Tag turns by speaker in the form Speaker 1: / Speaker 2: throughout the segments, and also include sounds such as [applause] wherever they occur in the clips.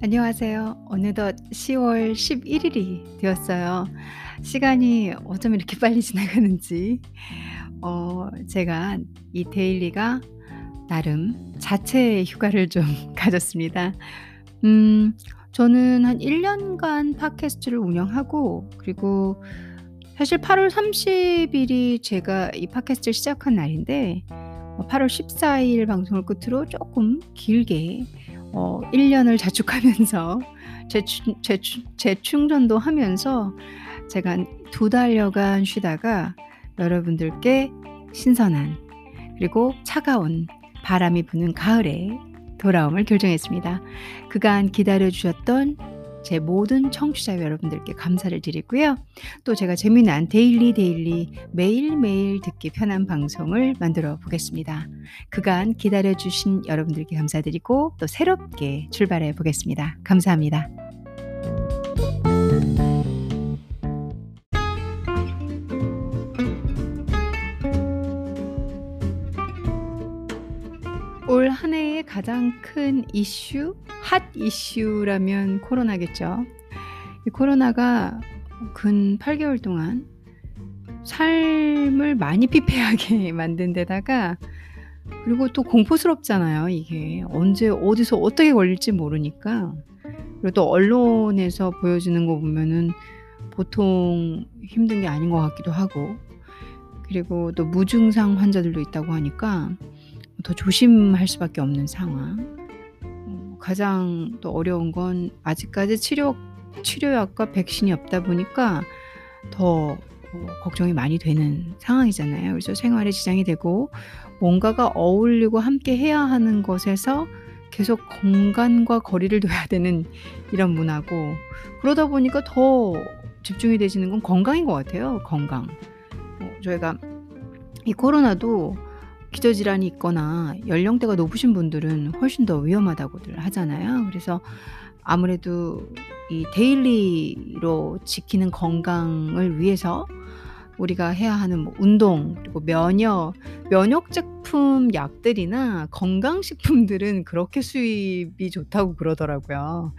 Speaker 1: 안녕하세요. 어느덧 10월 11일이 되었어요. 시간이 어쩜 이렇게 빨리 지나가는지. 어, 제가 이 데일리가 나름 자체 휴가를 좀 [laughs] 가졌습니다. 음, 저는 한 1년간 팟캐스트를 운영하고, 그리고 사실 8월 30일이 제가 이 팟캐스트를 시작한 날인데, 8월 14일 방송을 끝으로 조금 길게 어, 1년을 자축하면서 [laughs] 재충, 재충, 재충전도 하면서 제가 두 달여간 쉬다가 여러분들께 신선한 그리고 차가운 바람이 부는 가을에 돌아옴을 결정했습니다. 그간 기다려주셨던 제 모든 청취자 여러분들께 감사를 드리고요. 또 제가 재미난 daily daily 매일매일 듣기 편한 방송을 만들어 보겠습니다. 그간 기다려주신 여러분들께 감사드리고 또 새롭게 출발해 보겠습니다. 감사합니다. 가장 큰 이슈, 핫 이슈라면 코로나겠죠. 이 코로나가 근 8개월 동안 삶을 많이 피폐하게 [laughs] 만든 데다가 그리고 또 공포스럽잖아요, 이게. 언제 어디서 어떻게 걸릴지 모르니까. 그리고 또 언론에서 보여주는 거 보면은 보통 힘든 게 아닌 것 같기도 하고. 그리고 또 무증상 환자들도 있다고 하니까 더 조심할 수밖에 없는 상황. 어, 가장 또 어려운 건 아직까지 치료 치료약과 백신이 없다 보니까 더 어, 걱정이 많이 되는 상황이잖아요. 그래서 생활에 지장이 되고 뭔가가 어울리고 함께 해야 하는 것에서 계속 공간과 거리를 둬야 되는 이런 문화고 그러다 보니까 더 집중이 되시는 건 건강인 것 같아요. 건강. 어, 저희가 이 코로나도 기저질환이 있거나 연령대가 높으신 분들은 훨씬 더 위험하다고들 하잖아요. 그래서 아무래도 이 daily로 지키는 건강을 위해서 우리가 해야 하는 뭐 운동 그리고 면역 면역 제품 약들이나 건강 식품들은 그렇게 수입이 좋다고 그러더라고요.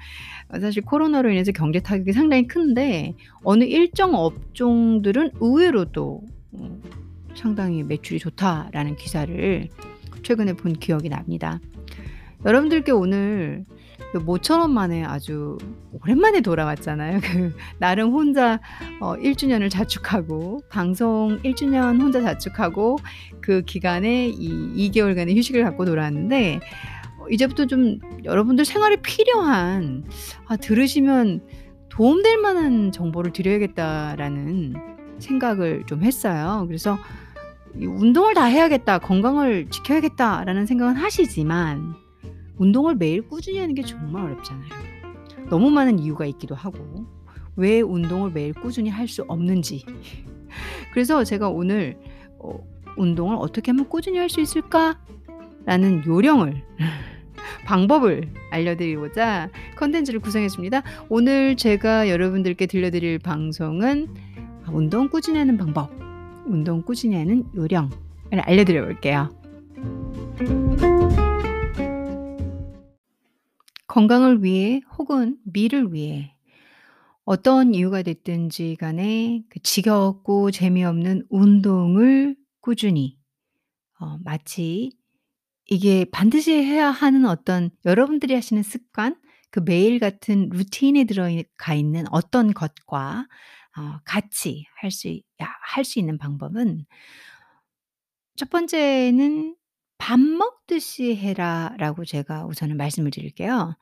Speaker 1: 사실 코로나로 인해서 경제 타격이 상당히 큰데 어느 일정 업종들은 의외로도 어, 상당히 매출이 좋다라는 기사를 최근에 본 기억이 납니다. 여러분들께 오늘 모처럼 만에 아주 오랜만에 돌아왔잖아요. [laughs] 그 나름 혼자 어 1주년을 자축하고 방송 1주년 혼자 자축하고 그 기간에 이 2개월간의 휴식을 갖고 돌아왔는데 어 이제부터 좀 여러분들 생활에 필요한 아 들으시면 도움될 만한 정보를 드려야겠다라는 생각을 좀 했어요. 그래서 이' 운동을 다 해야겠다. 건강을 지켜야겠다.'라는 생각은 하시지만 운동을 매일 꾸준히 하는 게 정말 어렵잖아요. 너무 많은 이유가 있기도 하고 왜 운동을 매일 꾸준히 할 수 없는지. [laughs] 그래서 제가 오늘 어 '운동을 어떻게 하면 꾸준히 할 수 있을까?'라는 요령을 [laughs] 방법을 알려드리고자 컨텐츠를 구성했습니다. 오늘 제가 여러분들께 들려드릴 방송은 아 운동 꾸준히 하는 방법, 운동 꾸준히 하는 요령을 알려드려 볼게요. 건강을 위해 혹은 미를 위해 어떤 이유가 됐든지 간에 그 지겹고 재미없는 운동을 꾸준히 어 마치 이게 반드시 해야 하는 어떤 여러분들이 하시는 습관 그 매일 같은 루틴에 들어가 있는 어떤 것과 어 같이 할수야할수 있는 방법은 첫 번째는 "밥 먹듯이 해라."라고 제가 우선은 말씀을 드릴게요.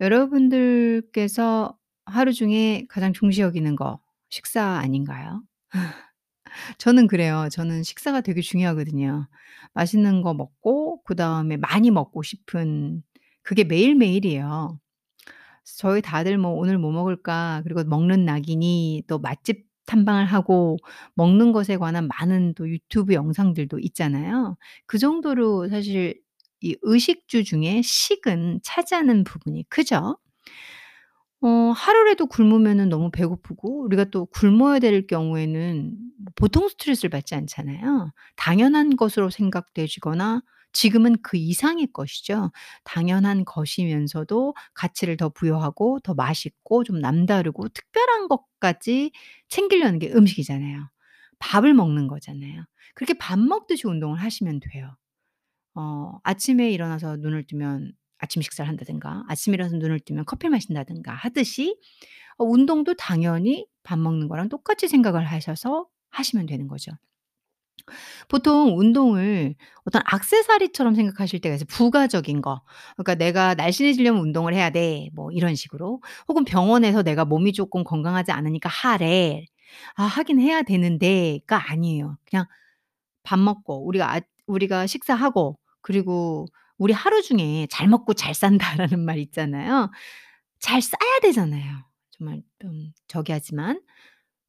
Speaker 1: 여러분들께서 하루 중에 가장 중시 여기는 거 식사 아닌가요? [laughs] 저는 그래요. 저는 식사가 되게 중요하거든요. 맛있는 거 먹고 그다음에 많이 먹고 싶은 그게 매일매일이에요. 저희 다들 뭐 '오늘 뭐 먹을까?' 그리고 먹는 낙이니 또 맛집 탐방을 하고 먹는 것에 관한 많은 또 유튜브 영상들도 있잖아요. 그 정도로 사실 이 의식주 중에 식은 차지하는 부분이 크죠. 어 하루라도 굶으면은 너무 배고프고 우리가 또 굶어야 될 경우에는 뭐 보통 스트레스를 받지 않잖아요. 당연한 것으로 생각되지거나 지금은 그 이상의 것이죠. 당연한 것이면서도 가치를 더 부여하고 더 맛있고 좀 남다르고 특별한 것까지 챙기려는 게 음식이잖아요. 밥을 먹는 거잖아요. 그렇게 밥 먹듯이 운동을 하시면 돼요. 어 아침에 일어나서 눈을 뜨면 아침 식사를 한다든가 아침에 일어나서 눈을 뜨면 커피를 마신다든가 하듯이 어 운동도 당연히 밥 먹는 거랑 똑같이 생각을 하셔서 하시면 되는 거죠. 보통 운동을 어떤 액세서리처럼 생각하실 때가 있어요. 부가적인 거. 그러니까 '내가 날씬해지려면 운동을 해야 돼.' 뭐 이런 식으로. 혹은 '병원에서 내가 몸이 쪼끔 건강하지 않으니까 하래.' '아 하긴 해야 되는데.'가 아니에요. 그냥 밥 먹고 우리가 아 우리가 식사하고 그리고 우리 하루 중에 "잘 먹고 잘 산다."라는 말 있잖아요. 잘 싸야 되잖아요. 정말 좀 저기 하지만.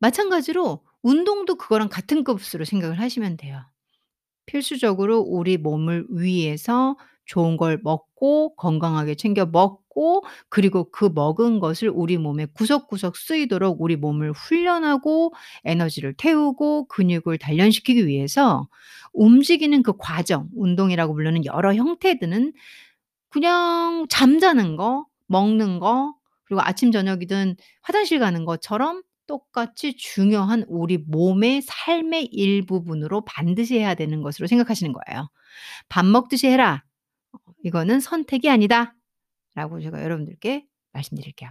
Speaker 1: 마찬가지로 운동도 그거랑 같은 급수로 생각을 하시면 돼요. 필수적으로 우리 몸을 위해서 좋은 걸 먹고 건강하게 챙겨 먹고 그리고 그 먹은 것을 우리 몸에 구석구석 쓰이도록 우리 몸을 훈련하고 에너지를 태우고 근육을 단련시키기 위해서 움직이는 그 과정 운동이라고 부르는 여러 형태들은 그냥 잠자는 거, 먹는 거 그리고 아침 저녁이든 화장실 가는 것처럼 똑같이 중요한 우리 몸의 삶의 일부분으로 반드시 해야 되는 것으로 생각하시는 거예요. '밥 먹듯이 해라. 어 이거는 선택이 아니다.'라고 제가 여러분들께 말씀드릴게요.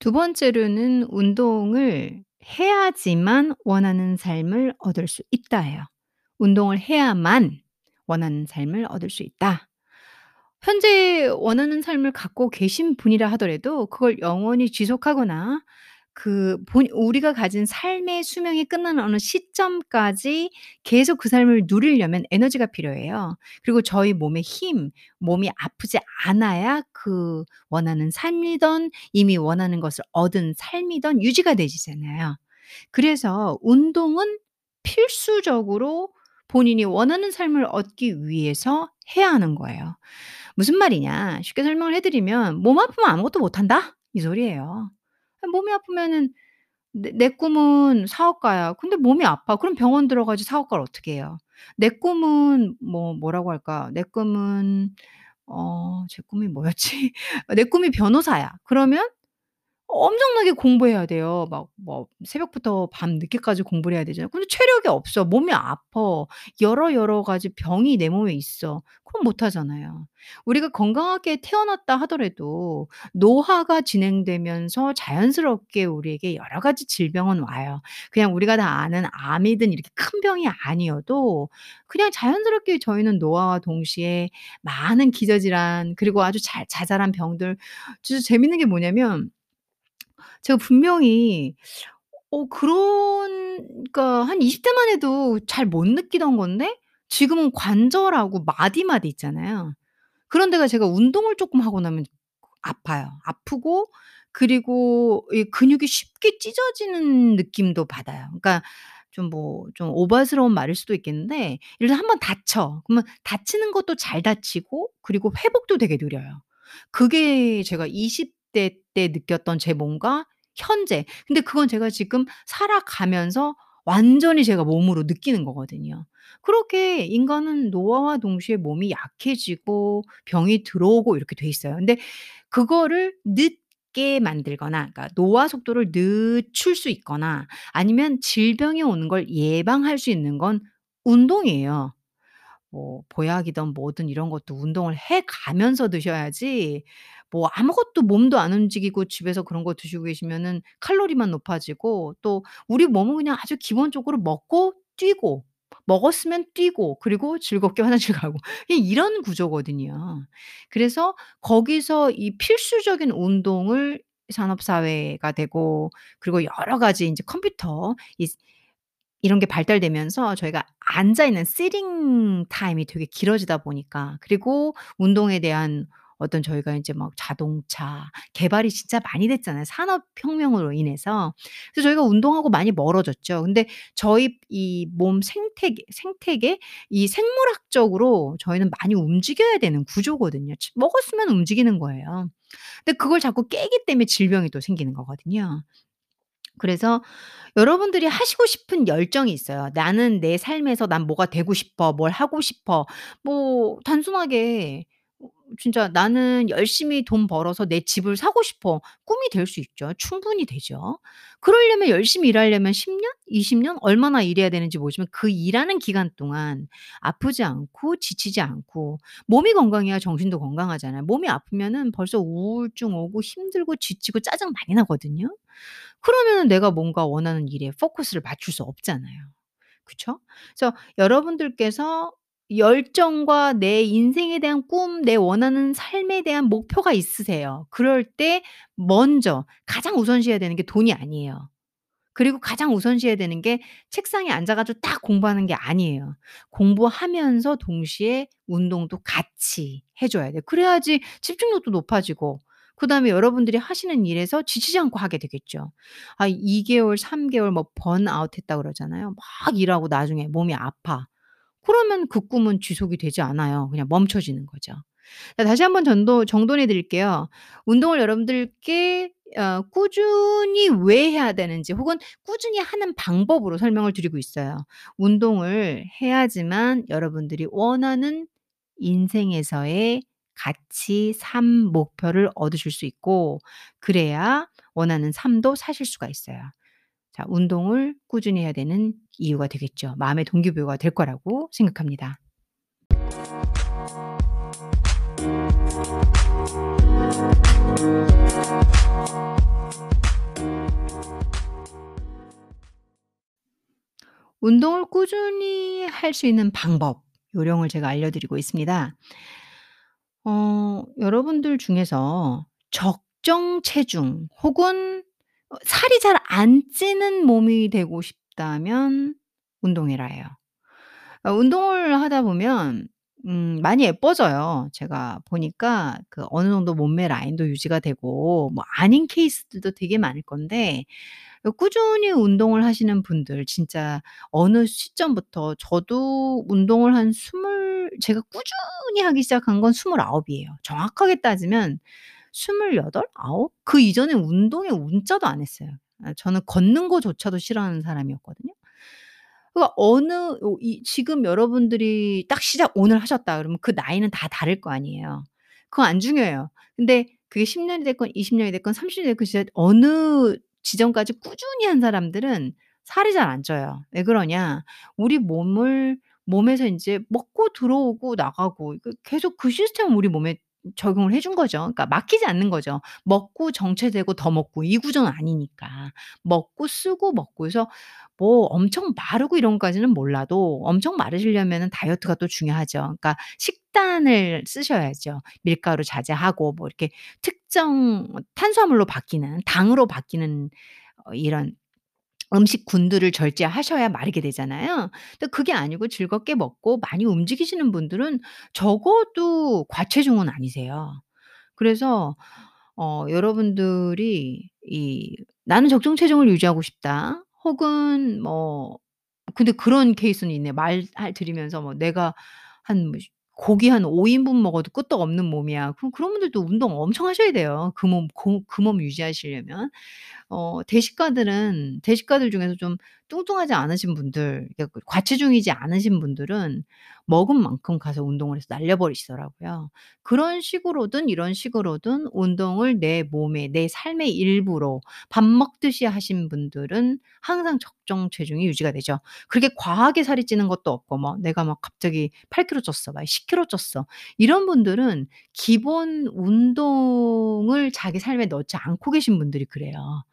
Speaker 1: 두 번째로는 "운동을 해야지만 원하는 삶을 얻을 수 있다."예요. "운동을 해야만 원하는 삶을 얻을 수 있다." 현재 원하는 삶을 갖고 계신 분이라 하더라도 그걸 영원히 지속하거나 그 본 우리가 가진 삶의 수명이 끝나는 어느 시점까지 계속 그 삶을 누리려면 에너지가 필요해요. 그리고 저희 몸의 힘, 몸이 아프지 않아야 그 원하는 삶이든 이미 원하는 것을 얻은 삶이든 유지가 되시잖아요. 그래서 운동은 필수적으로 본인이 원하는 삶을 얻기 위해서 해야 하는 거예요. 무슨 말이냐 쉽게 설명을 해 드리면 "몸 아프면 아무것도 못 한다." 이 소리예요. 아 몸이 아프면은 내 내 꿈은 사업가야. 근데 몸이 아파. 그럼 병원 들어가지 사업가를 어떻게 해요? 내 꿈은 뭐 뭐라고 할까? 내 꿈은 어 제 꿈이 뭐였지? [laughs] 내 꿈이 변호사야. 그러면 엄청나게 공부해야 돼요. 막 뭐 새벽부터 밤 늦게까지 공부를 해야 되잖아요. 근데 체력이 없어. 몸이 아파. 여러, 여러 가지 병이 내 몸에 있어. 그럼 못 하잖아요. 우리가 건강하게 태어났다 하더라도 노화가 진행되면서 자연스럽게 우리에게 여러 가지 질병은 와요. 그냥 우리가 다 아는 암이든 이렇게 큰 병이 아니어도 그냥 자연스럽게 저희는 노화와 동시에 많은 기저질환 그리고 아주 자 자잘한 병들 진짜 재밌는 게 뭐냐면 제가 분명히 어 그런 그러니까 한 20 대만 해도 잘 못 느끼던 건데 지금은 관절하고 마디마디 있잖아요. 그런 데가 제가 운동을 쪼끔 하고 나면 아파요. 아프고 그리고 이 근육이 쉽게 찢어지는 느낌도 받아요. 그러니까 좀 뭐 좀 오바스러운 말일 수도 있겠는데 예를 들어 1 번 다쳐. 그러면 다치는 것도 잘 다치고 그리고 회복도 되게 느려요. 그게 제가 20 대 때 느꼈던 제 몸과 현재 근데 그건 제가 지금 살아가면서 완전히 제가 몸으로 느끼는 거거든요. 그렇게 인간은 노화와 동시에 몸이 약해지고 병이 들어오고 이렇게 돼 있어요. 근데 그거를 늦게 만들거나 그러니까 노화 속도를 늦출 수 있거나 아니면 질병이 오는 걸 예방할 수 있는 건 운동이에요. 뭐 보약이든 뭐든 이런 것도 운동을 해 가면서 드셔야지 뭐 아무것도 몸도 안 움직이고 집에서 그런 거 드시고 계시면은 칼로리만 높아지고 또 우리 몸은 그냥 아주 기본적으로 먹고 뛰고 먹었으면 뛰고 그리고 즐겁게 [laughs] 화장실 가고 이런 구조거든요. 그래서 거기서 이 필수적인 운동을 산업 사회가 되고 그리고 여러 가지 인제 컴퓨터 이 이런 게 발달되면서 저희가 앉아 있는 시팅 타임이 되게 길어지다 보니까 그리고 운동에 대한 어떤 저희가 인제 막 자동차 개발이 진짜 많이 됐잖아요 산업혁명으로 인해서. 그래서 저희가 운동하고 많이 멀어졌죠. 근데 저희 이 몸 생태계 생태계 이 생물학적으로 저희는 많이 움직여야 되는 구조거든요. 치 먹었으면 움직이는 거예요. 근데 그걸 자꾸 깨기 때문에 질병이 또 생기는 거거든요. 그래서 여러분들이 하시고 싶은 열정이 있어요. '나는 내 삶에서 난 뭐가 되고 싶어. 뭘 하고 싶어.' 뭐 단순하게 어 진짜 '나는 열심히 돈 벌어서 내 집을 사고 싶어.' 꿈이 될 수 있죠. 충분히 되죠. 그러려면 열심히 일하려면 10 년, 20년 얼마나 일해야 되는지 모르지만 그 일하는 기간 동안 아프지 않고 지치지 않고 몸이 건강해야 정신도 건강하잖아요. 몸이 아프면은 벌써 우울증 오고 힘들고 지치고 짜증 많이 나거든요. 그러면은 내가 뭔가 원하는 일에 포커스를 맞출 수 없잖아요. 그쵸? 그래서 여러분들께서 열정과 내 인생에 대한 꿈, 내 원하는 삶에 대한 목표가 있으세요. 그럴 때 먼저 가장 우선시해야 되는 게 돈이 아니에요. 그리고 가장 우선시해야 되는 게 책상에 앉아 가지고 딱 공부하는 게 아니에요. 공부하면서 동시에 운동도 같이 해 줘야 돼요. 그래야지 집중력도 높아지고 그다음에 여러분들이 하시는 일에서 지치지 않고 하게 되겠죠. 아 2 개월, 3 개월 뭐 번아웃 했다 그러잖아요. 막 일하고 나중에 몸이 아파. 그러면 그 꿈은 지속이 되지 않아요. 그냥 멈춰지는 거죠. 자 다시 한번 전도 정돈해 드릴게요. 운동을 여러분들께 어 꾸준히 왜 해야 되는지 혹은 꾸준히 하는 방법으로 설명을 드리고 있어요. 운동을 해야지만 여러분들이 원하는 인생에서의 가치, 삶 목표를 얻으실 수 있고 그래야 원하는 삶도 사실 수가 있어요. 자 운동을 꾸준히 해야 되는 이유가 되겠죠. 마음의 동기부여가 될 거라고 생각합니다. 운동을 꾸준히 할 수 있는 방법 요령을 제가 알려드리고 있습니다. 어 여러분들 중에서 적정 체중 혹은 어 살이 잘 안 찌는 몸이 되고 싶다면 운동해라예요. 어 운동을 하다 보면 음 많이 예뻐져요. 제가 보니까 그 어느 정도 몸매 라인도 유지가 되고 뭐 아닌 케이스들도 되게 많을 건데 어 꾸준히 운동을 하시는 분들 진짜 어느 시점부터 저도 운동을 한 스물 제가 꾸준히 하기 시작한 건 29 이에요. 정확하게 따지면 28, 9? 그 이전에 운동에 운자도 안 했어요. 아 저는 걷는 거조차도 싫어하는 사람이었거든요. 그러니까 어느 어이 지금 여러분들이 딱 시작 오늘 하셨다 그러면 그 나이는 다 다를 거 아니에요. 그거 안 중요해요. 근데 그게 10 년이 됐건 20 년이 됐건 30 년이 됐건 진짜 어느 지점까지 꾸준히 한 사람들은 살이 잘 안 쪄요. 왜 그러냐? 우리 몸을 몸에서 인제 먹고 들어오고 나가고 그 계속 그 시스템을 우리 몸에 적용을 해준 거죠. 그러니까 막히지 않는 거죠. 먹고 정체되고 더 먹고 이 구조는 아니니까. 먹고 쓰고 먹고 해서 뭐 엄청 마르고 이런 것까지는 몰라도 엄청 마르시려면은 다이어트가 또 중요하죠. 그러니까 식단을 쓰셔야죠. 밀가루 자제하고 뭐 이렇게 특정 탄수화물로 바뀌는 당으로 바뀌는 어 이런 음식 군들을 절제하셔야 마르게 되잖아요. 근데 그게 아니고 즐겁게 먹고 많이 움직이시는 분들은 적어도 과체중은 아니세요. 그래서 어 여러분들이 이 '나는 적정 체중을 유지하고 싶다.' 혹은 뭐 근데 그런 케이스는 있네요. 말 할 들으면서 뭐 '내가 한 뭐 고기 한 5 인분 먹어도 끄떡 없는 몸이야.' 그럼 그런 분들도 운동 엄청 하셔야 돼요. 그 몸 고 그 몸 유지하시려면. 어 대식가들은 대식가들 중에서 좀 뚱뚱하지 않으신 분들 그 과체중이지 않으신 분들은 먹은 만큼 가서 운동을 해서 날려 버리시더라고요. 그런 식으로든 이런 식으로든 운동을 내 몸의 내 삶의 일부로 밥 먹듯이 하신 분들은 항상 적정 체중이 유지가 되죠. 그렇게 과하게 살이 찌는 것도 없고 뭐 내가 막 갑자기 8 킬로 쪘어 막 10 킬로 쪘어. 이런 분들은 기본 운동을 자기 삶에 넣지 않고 계신 분들이 그래요.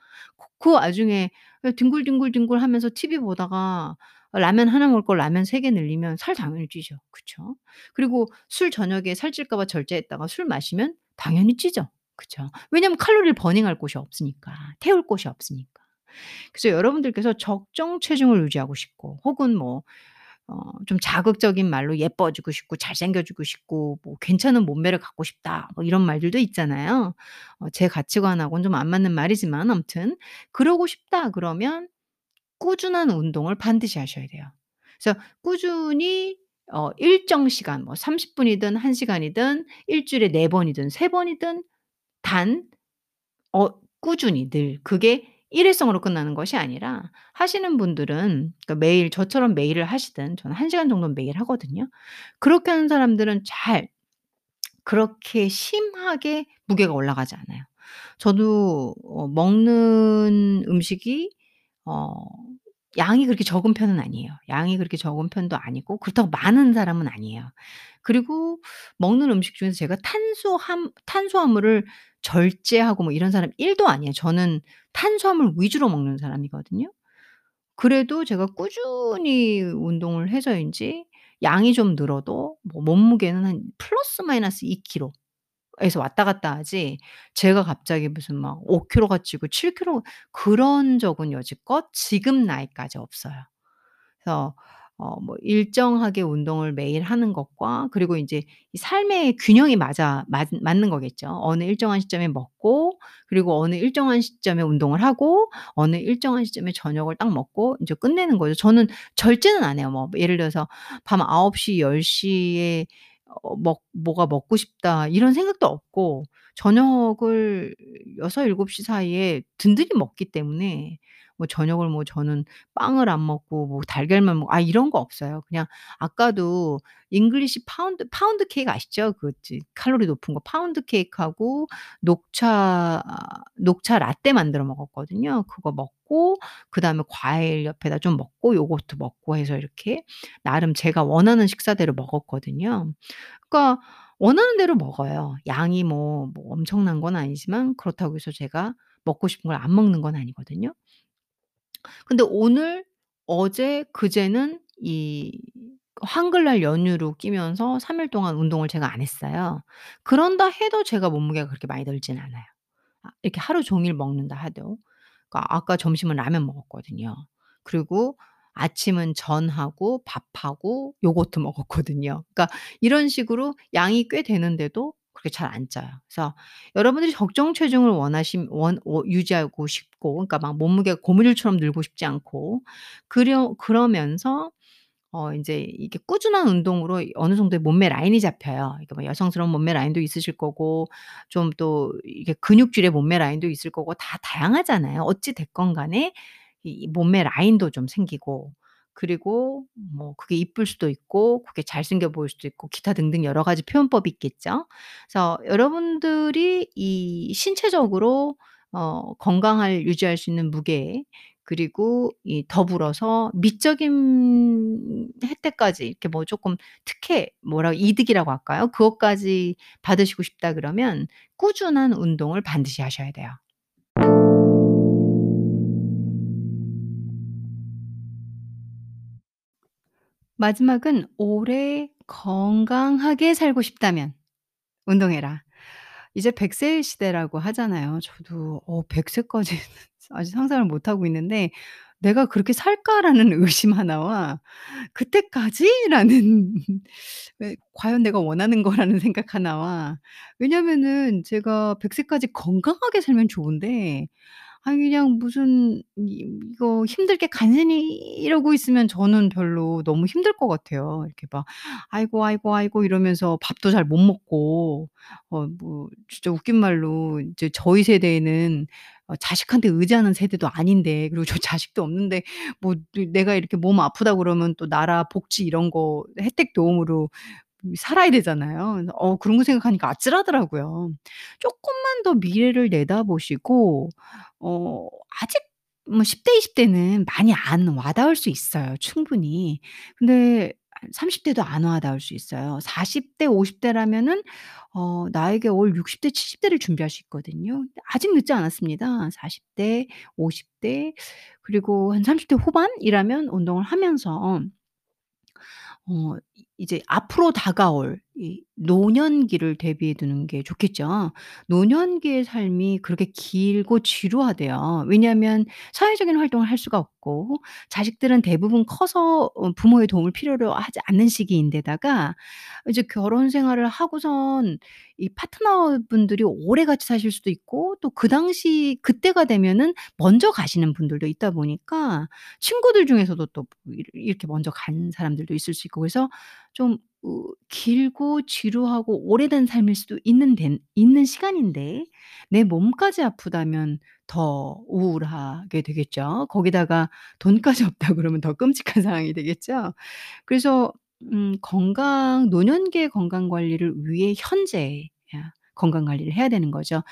Speaker 1: 그그 와중에 예 뒹굴뒹굴뒹굴 하면서 TV 보다가 라면 하나 먹을 걸 라면 3개 늘리면 살 당연히 찌죠. 그쵸? 그리고 술 저녁에 살찔까 봐 절제했다가 술 마시면 당연히 찌죠. 그쵸? 왜냐하면 칼로리를 버닝할 곳이 없으니까. 태울 곳이 없으니까. 그래서 여러분들께서 적정 체중을 유지하고 싶고 혹은 뭐 어 좀 자극적인 말로 "예뻐지고 싶고 잘생겨지고 싶고 뭐 괜찮은 몸매를 갖고 싶다." 뭐 이런 말들도 있잖아요. 어 제 가치관하고는 좀 안 맞는 말이지만 아무튼 "그러고 싶다." 그러면 꾸준한 운동을 반드시 하셔야 돼요. 그래서 꾸준히 어 일정 시간 뭐 30 분이든 1 시간이든 1 주일에 4 번이든 3 번이든 단 어 꾸준히 늘 그게 일회성으로 끝나는 것이 아니라 하시는 분들은 그러니까 매일 저처럼 매일을 하시든 저는 1 시간 정도는 매일 하거든요. 그렇게 하는 사람들은 잘 그렇게 심하게 무게가 올라가지 않아요. 저도 어 먹는 음식이 어 양이 그렇게 적은 편은 아니에요. 양이 그렇게 적은 편도 아니고 그렇다고 많은 사람은 아니에요. 그리고 먹는 음식 중에서 제가 탄수함 탄수화물을 절제하고 뭐 이런 사람 1 도 아니에요. 저는 탄수화물 위주로 먹는 사람이거든요. 그래도 제가 꾸준히 운동을 해서인지 양이 좀 늘어도 뭐 몸무게는 한 플러스 마이너스 2 킬로 에서 왔다 갔다 하지 제가 갑자기 무슨 막5 킬로가 찌고 7 킬로 그런 적은 여지껏 지금 나이까지 없어요. 그래서 어 뭐 일정하게 운동을 매일 하는 것과 그리고 인제 이 삶의 균형이 맞아 맞 맞는 거겠죠. 어느 일정한 시점에 먹고 그리고 어느 일정한 시점에 운동을 하고 어느 일정한 시점에 저녁을 딱 먹고 인제 끝내는 거죠. 저는 절제는 안 해요. 뭐 예를 들어서 밤9 시, 10 시에 어 먹 '뭐가 먹고 싶다.' 이런 생각도 없고 저녁을 6-7 시 사이에 든든히 먹기 때문에 뭐 저녁을 뭐 저는 빵을 안 먹고 뭐 달걀만 먹아 이런 거 없어요. 그냥 아까도 English 파운드 파운드 케이크 아시죠? 그지 칼로리 높은 거 파운드 케이크하고 녹차 녹차 라떼 만들어 먹었거든요. 그거 먹고 그다음에 과일 옆에다 좀 먹고 요거트 먹고 해서 이렇게 나름 제가 원하는 식사대로 먹었거든요. 그러니까 원하는 대로 먹어요. 양이 뭐 뭐 엄청난 건 아니지만 그렇다고 해서 제가 먹고 싶은 걸 안 먹는 건 아니거든요. 근데 오늘, 어제, 그제는 이 한글날 연휴로 끼면서 3 일 동안 운동을 제가 안 했어요. 그런다 해도 제가 몸무게가 그렇게 많이 늘진 않아요. 아 이렇게 하루 종일 먹는다 해도. 그러니까 아까 점심은 라면 먹었거든요. 그리고 아침은 전하고 밥하고 요거트 먹었거든요. 그러니까 이런 식으로 양이 꽤 되는데도 그렇게 잘안 쪄요. 그래서 여러분들이 적정 체중을 원하심 원워 유지하고 싶고 그러니까 막 몸무게가 고무줄처럼 늘고 싶지 않고 그려 그러면서 어 인제 이게 꾸준한 운동으로 어느 정도의 몸매 라인이 잡혀요. 그러니까 뭐 여성스러운 몸매 라인도 있으실 거고 좀 또 이게 근육질의 몸매 라인도 있을 거고 다 다양하잖아요. 어찌 됐건 간에 이이 몸매 라인도 좀 생기고 그리고 뭐 그게 이쁠 수도 있고 그게 잘생겨 보일 수도 있고 기타 등등 여러 가지 표현법이 있겠죠. 그래서 여러분들이 이 신체적으로 어 건강할 유지할 수 있는 무게 그리고 이 더불어서 미적인 혜택까지 이렇게 뭐 쪼끔 특혜 뭐라 이득이라고 할까요? 그것까지 받으시고 싶다 그러면 꾸준한 운동을 반드시 하셔야 돼요. 마지막은 "오래 건강하게 살고 싶다면 운동해라." 이제 100 세의 시대라고 하잖아요. 저도 어 100 세까지는 [laughs] 아직 상상을 못 하고 있는데 '내가 그렇게 살까?'라는 [laughs] 의심 하나와 '그때까지?'라는 [laughs] 왜 '과연 내가 원하는 거'라는 생각 하나와 왜냐면은 제가 100 세까지 건강하게 살면 좋은데 아니 그냥 무슨 이 이거 힘들게 간신히 이러고 있으면 저는 별로 너무 힘들 것 같아요. 이렇게 막 "아이고, 아이고, 아이고." 이러면서 밥도 잘 못 먹고 어 뭐 진짜 웃긴 말로 이제 저희 세대에는 어 자식한테 의지하는 세대도 아닌데 그리고 저 자식도 없는데 뭐 내 내가 이렇게 몸 아프다 그러면 또 나라 복지 이런 거 혜택 도움으로 살아야 되잖아요. 어 그런 거 생각하니까 아찔하더라고요. 쪼끔만 더 미래를 내다보시고 어 아직 뭐 10 대, 20 대는 많이 안 와 닿을 수 있어요 충분히. 근데 한30 대도 안 와 닿을 수 있어요. 40 대, 50 대라면은 어 나에게 올 60 대, 70 대를 준비할 수 있거든요. 아직 늦지 않았습니다. 40 대, 50대 그리고 한 30대 후반이라면 운동을 하면서 어 이제 앞으로 다가올 이 노년기를 대비해 두는 게 좋겠죠. 노년기의 삶이 그렇게 길고 지루하대요. 왜냐하면 사회적인 활동을 할 수가 없고 자식들은 대부분 커서 어 부모의 도움을 필요로 하지 않는 시기인데다가 이제 결혼 생활을 하고선 이 파트너분들이 오래 같이 사실 수도 있고 또 그 당시 그때가 되면은 먼저 가시는 분들도 있다 보니까 친구들 중에서도 또이 이렇게 먼저 간 사람들도 있을 수 있고 그래서 좀 어 길고 지루하고 오래된 삶일 수도 있는 된 있는 시간인데 내 몸까지 아프다면 더 우울하게 되겠죠. 거기다가 돈까지 [laughs] 없다 그러면 더 끔찍한 상황이 되겠죠. 그래서 음 건강 노년기의 건강 관리를 위해 현재 야 건강 관리를 해야 되는 거죠.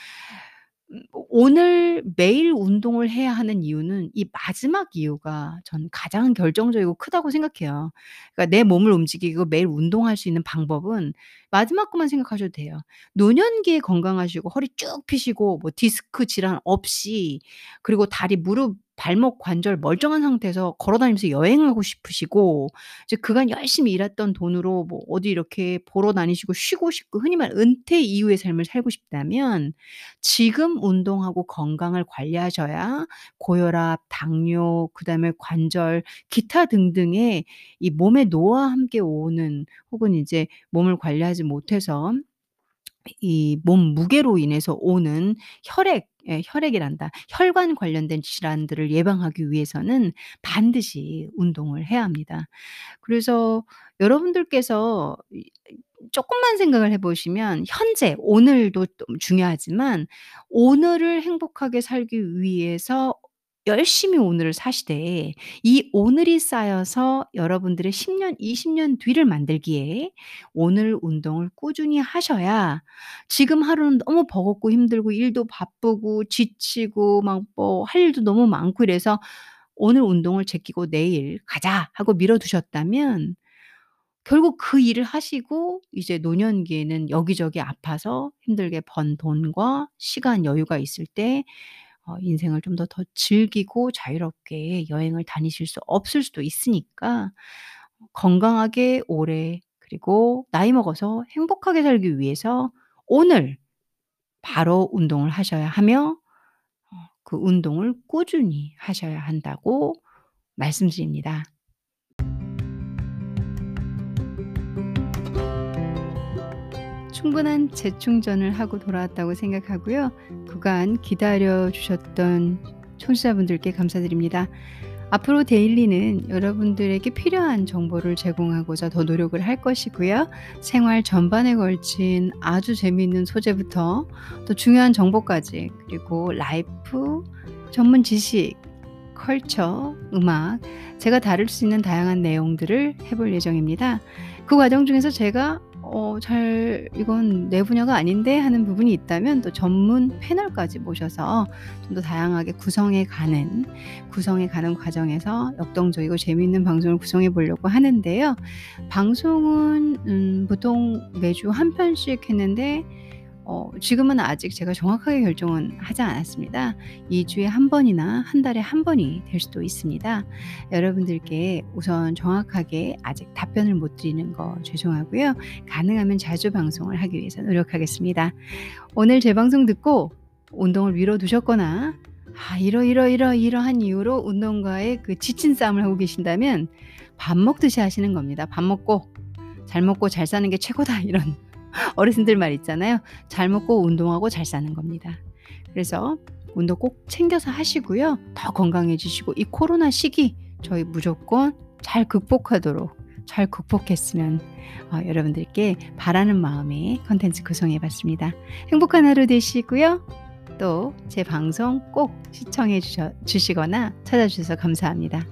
Speaker 1: 음 오늘 매일 운동을 해야 하는 이유는 이 마지막 이유가 저는 가장 결정적이고 크다고 생각해요. 그러니까 내 몸을 움직이고 매일 운동할 수 있는 방법은 마지막 것만 생각하셔도 돼요. 노년기에 건강하시고 허리 쭉 펴시고 뭐 디스크 질환 없이 그리고 다리, 무릎, 발목 관절 멀쩡한 상태에서 걸어 다니면서 여행하고 싶으시고 이제 그간 열심히 일했던 돈으로 뭐 어디 이렇게 보러 다니시고 쉬고 싶고 흔히 말하는 은퇴 이후의 삶을 살고 싶다면 지금 운동하고 건강을 관리하셔야 고혈압, 당뇨, 그다음에 관절, 기타 등등의 이 몸의 노화와 함께 오는 혹은 이제 몸을 관리하지 못해서 이 몸 무게로 인해서 오는 혈액 예 혈액이란다. 혈관 관련된 질환들을 예방하기 위해서는 반드시 운동을 해야 합니다. 그래서 여러분들께서 이 쪼끔만 생각을 해 보시면 현재 오늘도 또 중요하지만 오늘을 행복하게 살기 위해서 열심히 오늘을 사시되 이 오늘이 쌓여서 여러분들의 10 년, 20년 뒤를 만들기에 오늘 운동을 꾸준히 하셔야 지금 하루는 너무 버겁고 힘들고 일도 바쁘고 지치고 막 뭐 할 일도 너무 많고 이래서 오늘 운동을 제끼고 '내일 가자.' 하고 미뤄 두셨다면 결국 그 일을 하시고 이제 노년기에는 여기저기 아파서 힘들게 번 돈과 시간 여유가 있을 때 어 인생을 좀 더 더 즐기고 자유롭게 여행을 다니실 수 없을 수도 있으니까 건강하게 오래 그리고 나이 먹어서 행복하게 살기 위해서 오늘 바로 운동을 하셔야 하며 어그 운동을 꾸준히 하셔야 한다고 말씀드립니다. 충분한 재충전을 하고 돌아왔다고 생각하고요. 그간 기다려 주셨던 청취자분들께 감사드립니다. 앞으로 데일리는 여러분들에게 필요한 정보를 제공하고자 더 노력을 할 것이고요. 생활 전반에 걸친 아주 재미있는 소재부터 또 중요한 정보까지 그리고 life, 전문 지식, culture, 음악 제가 다룰 수 있는 다양한 내용들을 해볼 예정입니다. 그 과정 중에서 제가 어 잘 '이건 내 분야가 아닌데.' 하는 부분이 있다면 또 전문 패널까지 모셔서 좀 더 다양하게 구성해 가는 구성해 가는 과정에서 역동적이고 재미있는 방송을 구성해 보려고 하는데요. 방송은 음 보통 매주 한 편씩 했는데 어 지금은 아직 제가 정확하게 결정은 하지 않았습니다. 2 주에 한 번이나 한 달에 한 번이 될 수도 있습니다. 여러분들께 우선 정확하게 아직 답변을 못 드리는 거 죄송하고요. 가능하면 자주 방송을 하기 위해서 노력하겠습니다. 오늘 제 방송 듣고 운동을 미뤄 두셨거나 아 이러이러이러 이러한 이유로 운동과의 그 지친 싸움을 하고 계신다면 밥 먹듯이 하시는 겁니다. 밥 먹고 '잘 먹고 잘 사는 게 최고다.' 이런 [laughs] 어르신들 말 있잖아요. 잘 먹고 운동하고 잘 사는 겁니다. 그래서 운동 꼭 챙겨서 하시고요. 더 건강해지시고 이 코로나 시기 저희 무조건 잘 극복하도록 잘 극복했으면 어, 여러분들께 바라는 마음에 컨텐츠 구성해 봤습니다. 행복한 하루 되시고요. 또 제 방송 꼭 시청해 주셔, 주시거나 찾아주셔서 감사합니다.